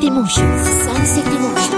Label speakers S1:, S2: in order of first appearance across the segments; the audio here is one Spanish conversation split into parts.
S1: Sunset Emotions.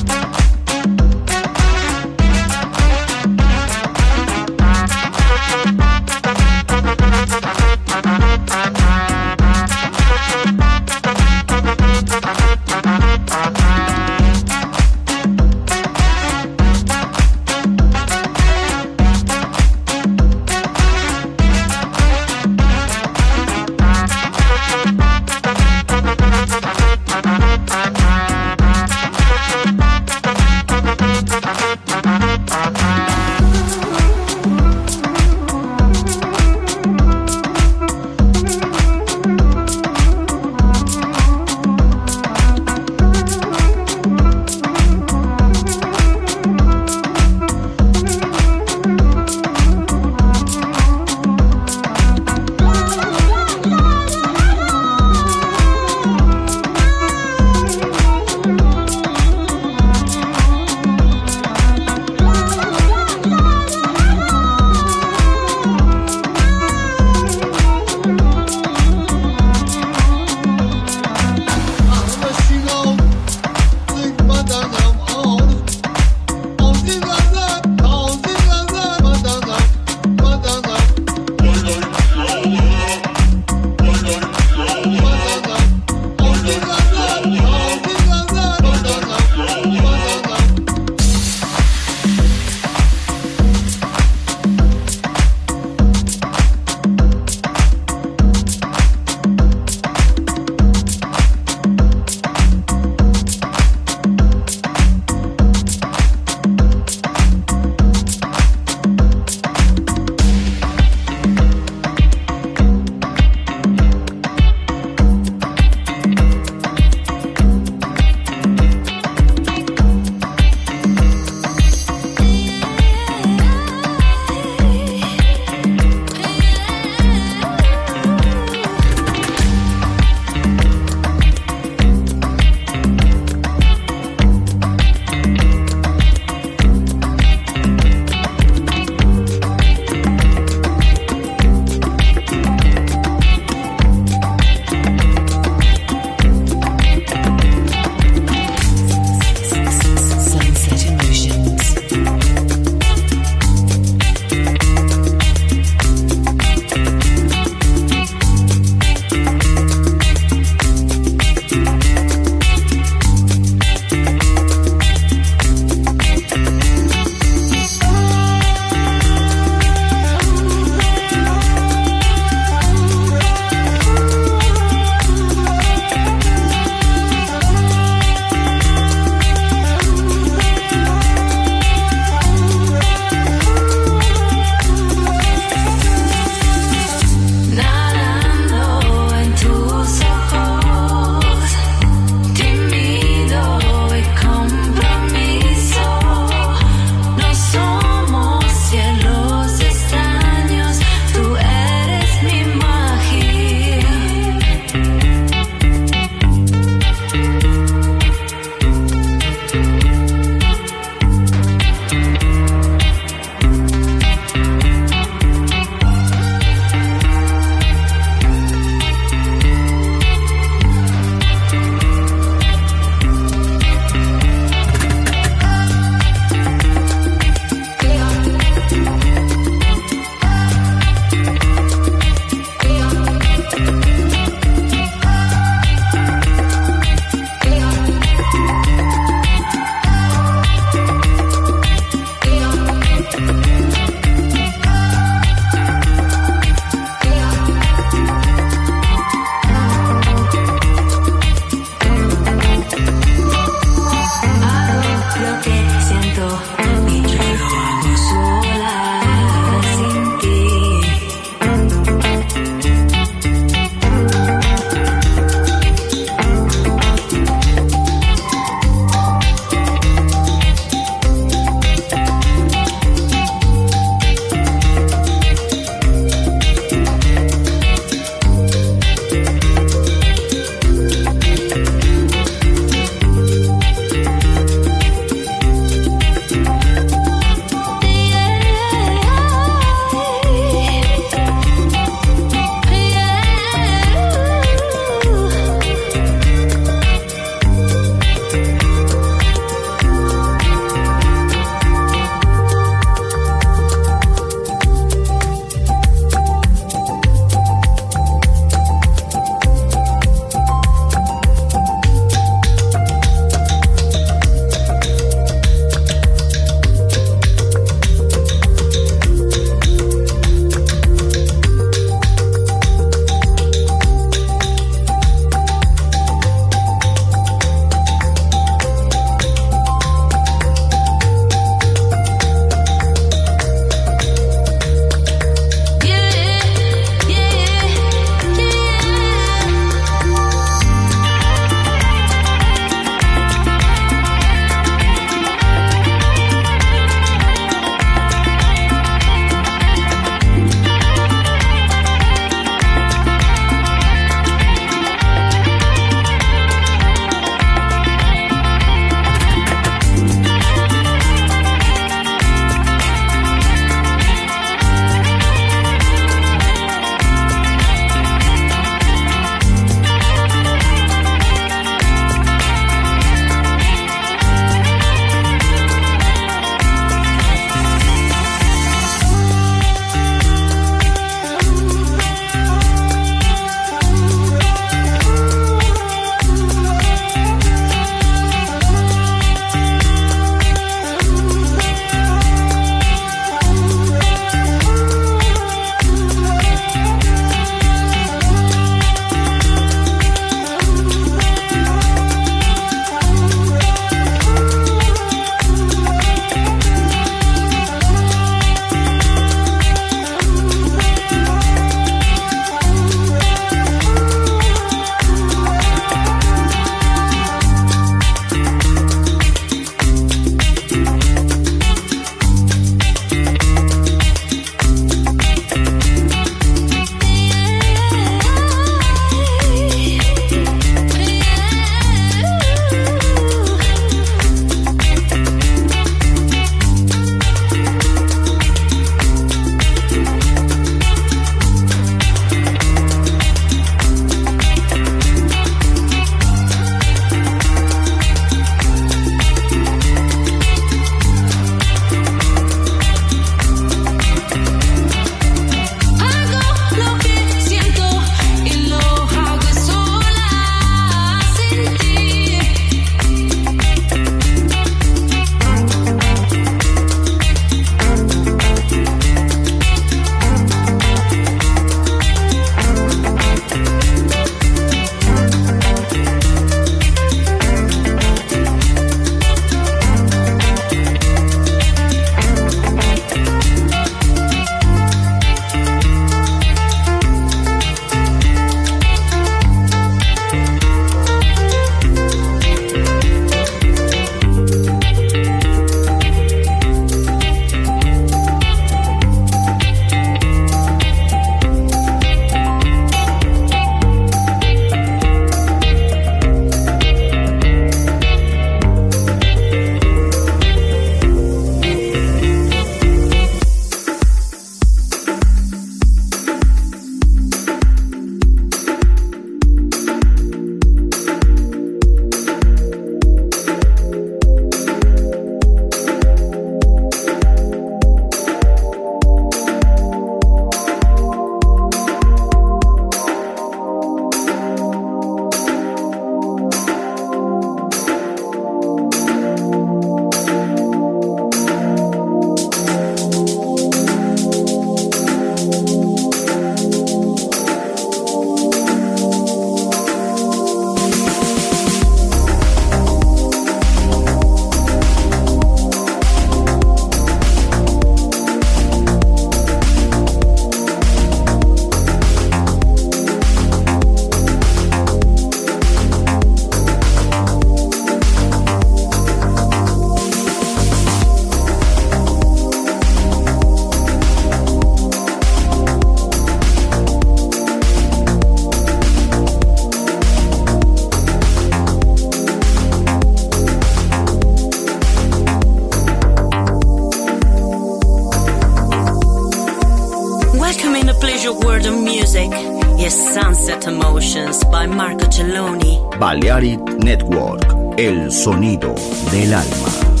S2: Emotions by Marco Celloni.
S3: Balearic Network, el sonido del alma.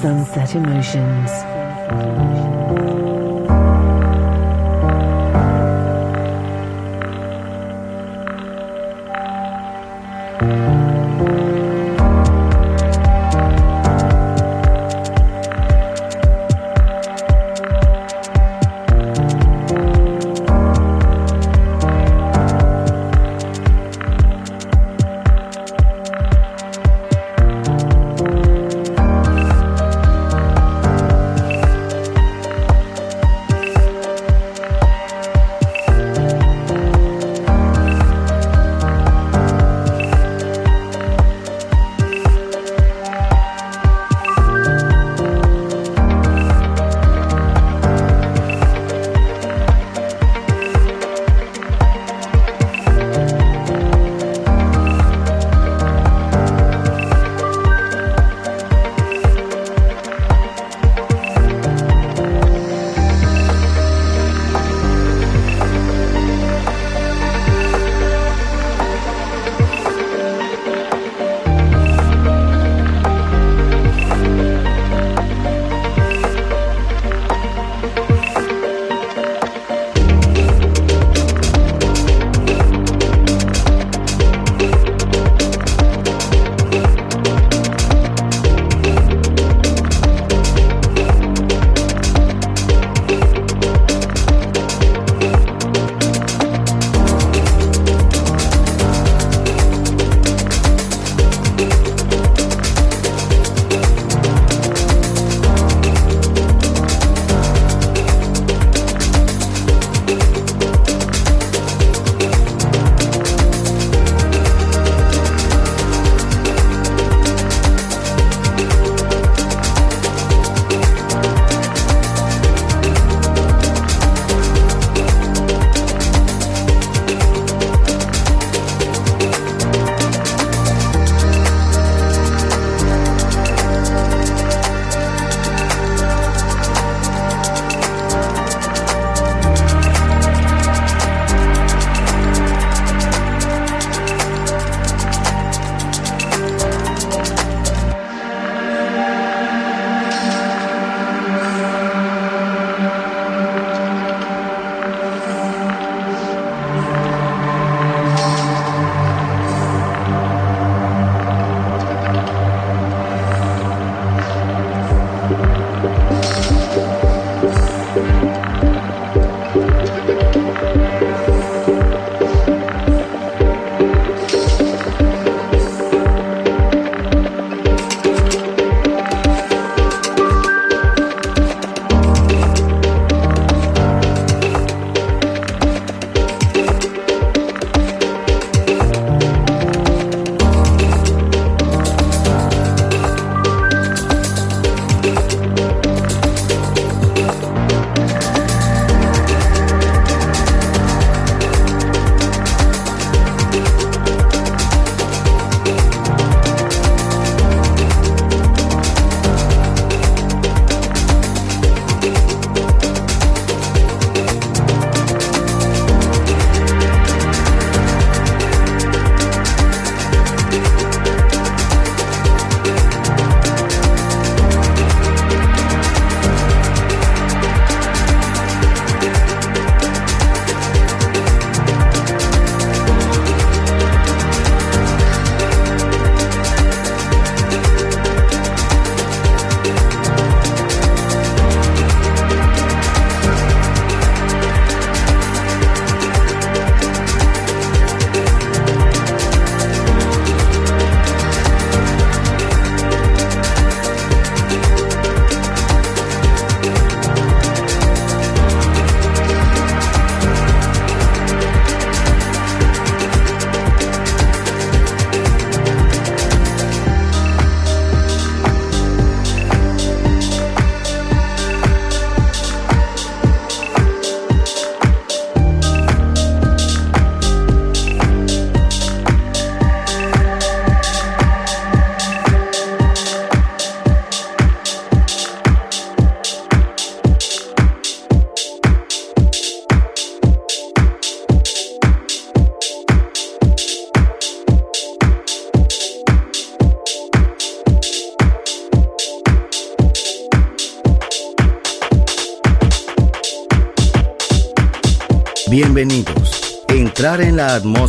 S1: Sunset Emotions.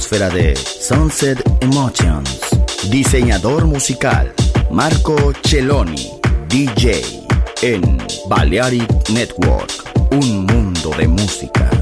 S3: Atmósfera de Sunset Emotions. Diseñador musical Marco Celloni, DJ en Balearic Network. Un mundo de música.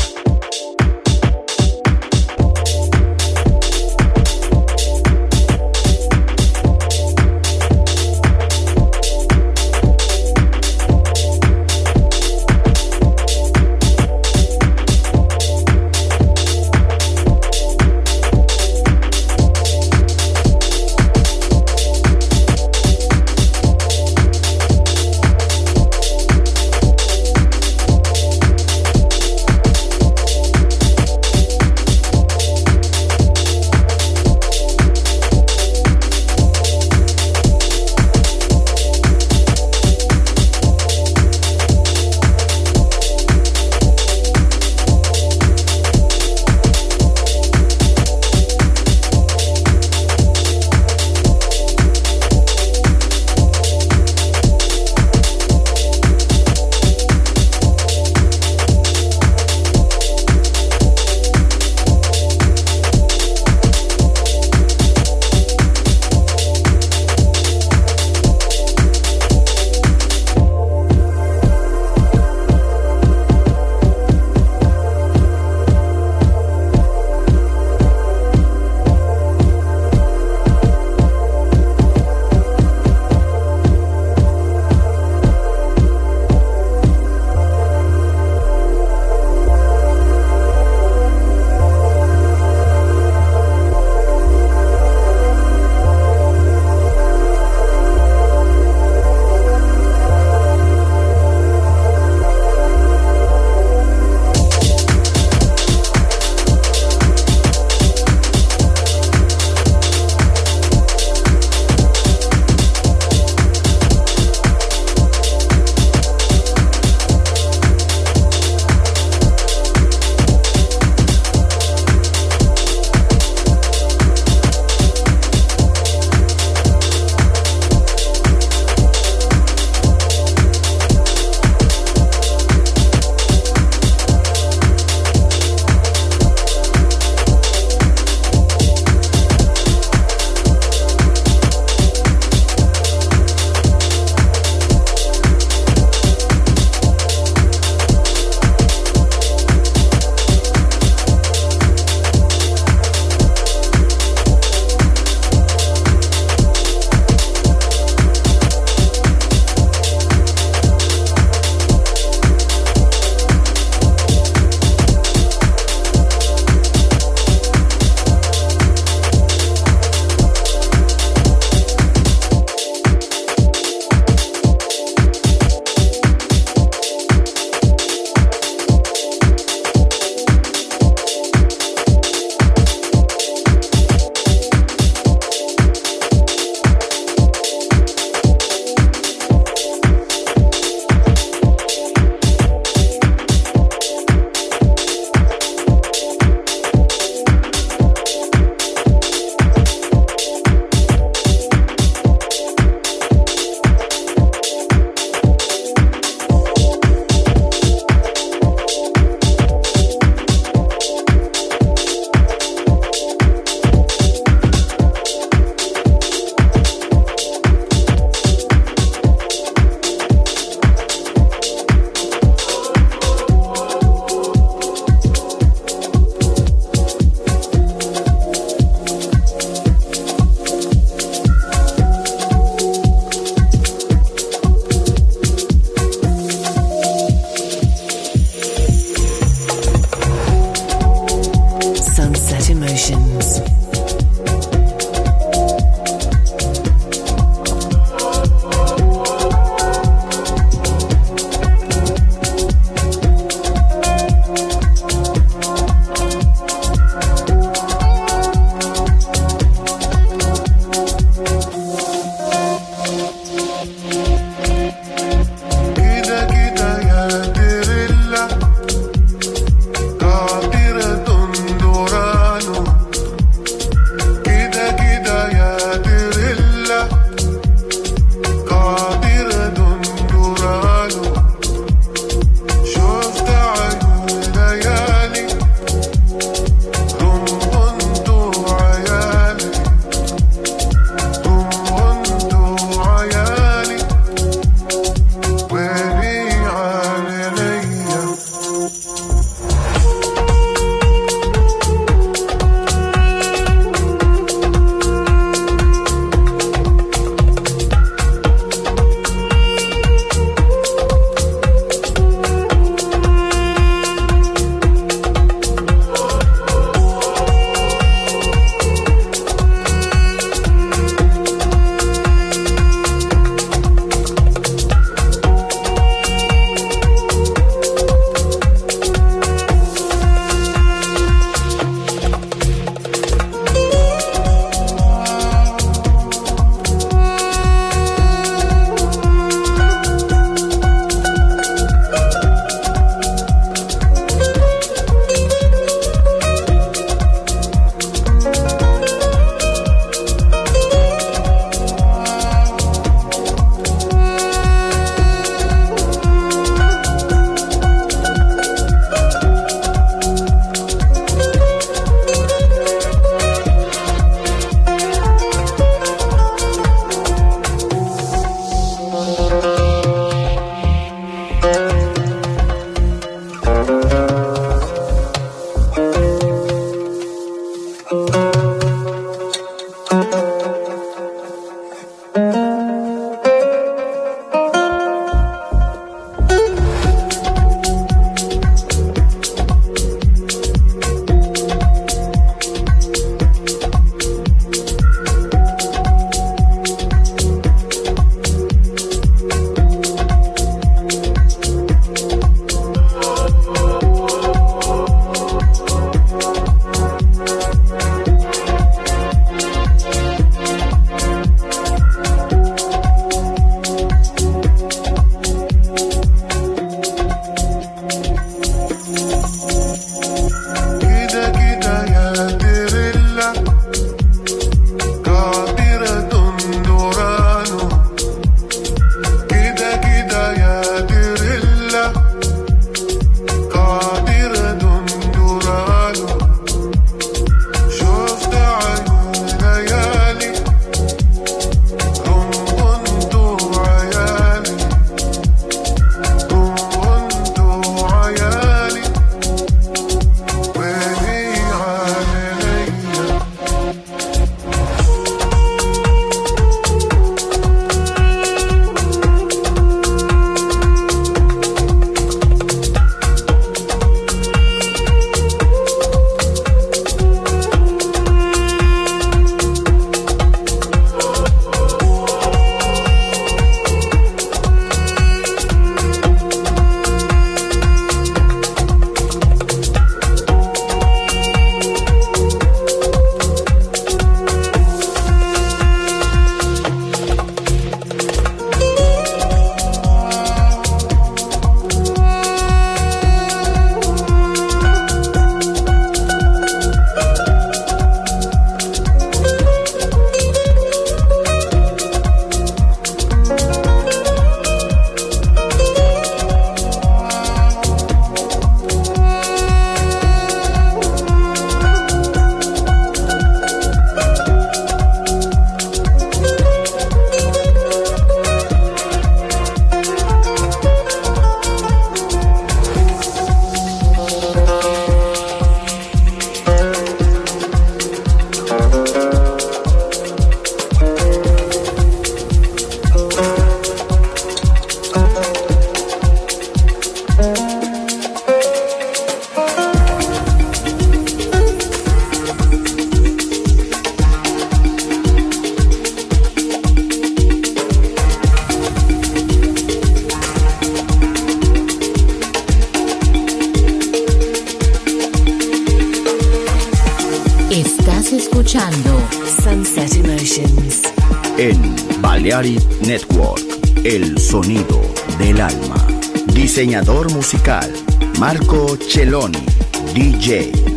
S3: Diseñador musical, Marco Celloni, DJ.